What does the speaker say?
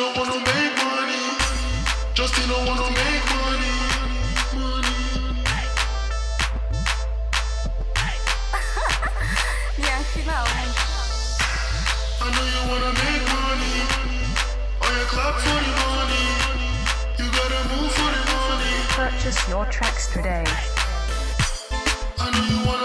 don't wanna make money. Justin don't wanna make money. I know you wanna make money. All your clap for the money. You gotta move for the money. Purchase your tracks today. I know you wanna.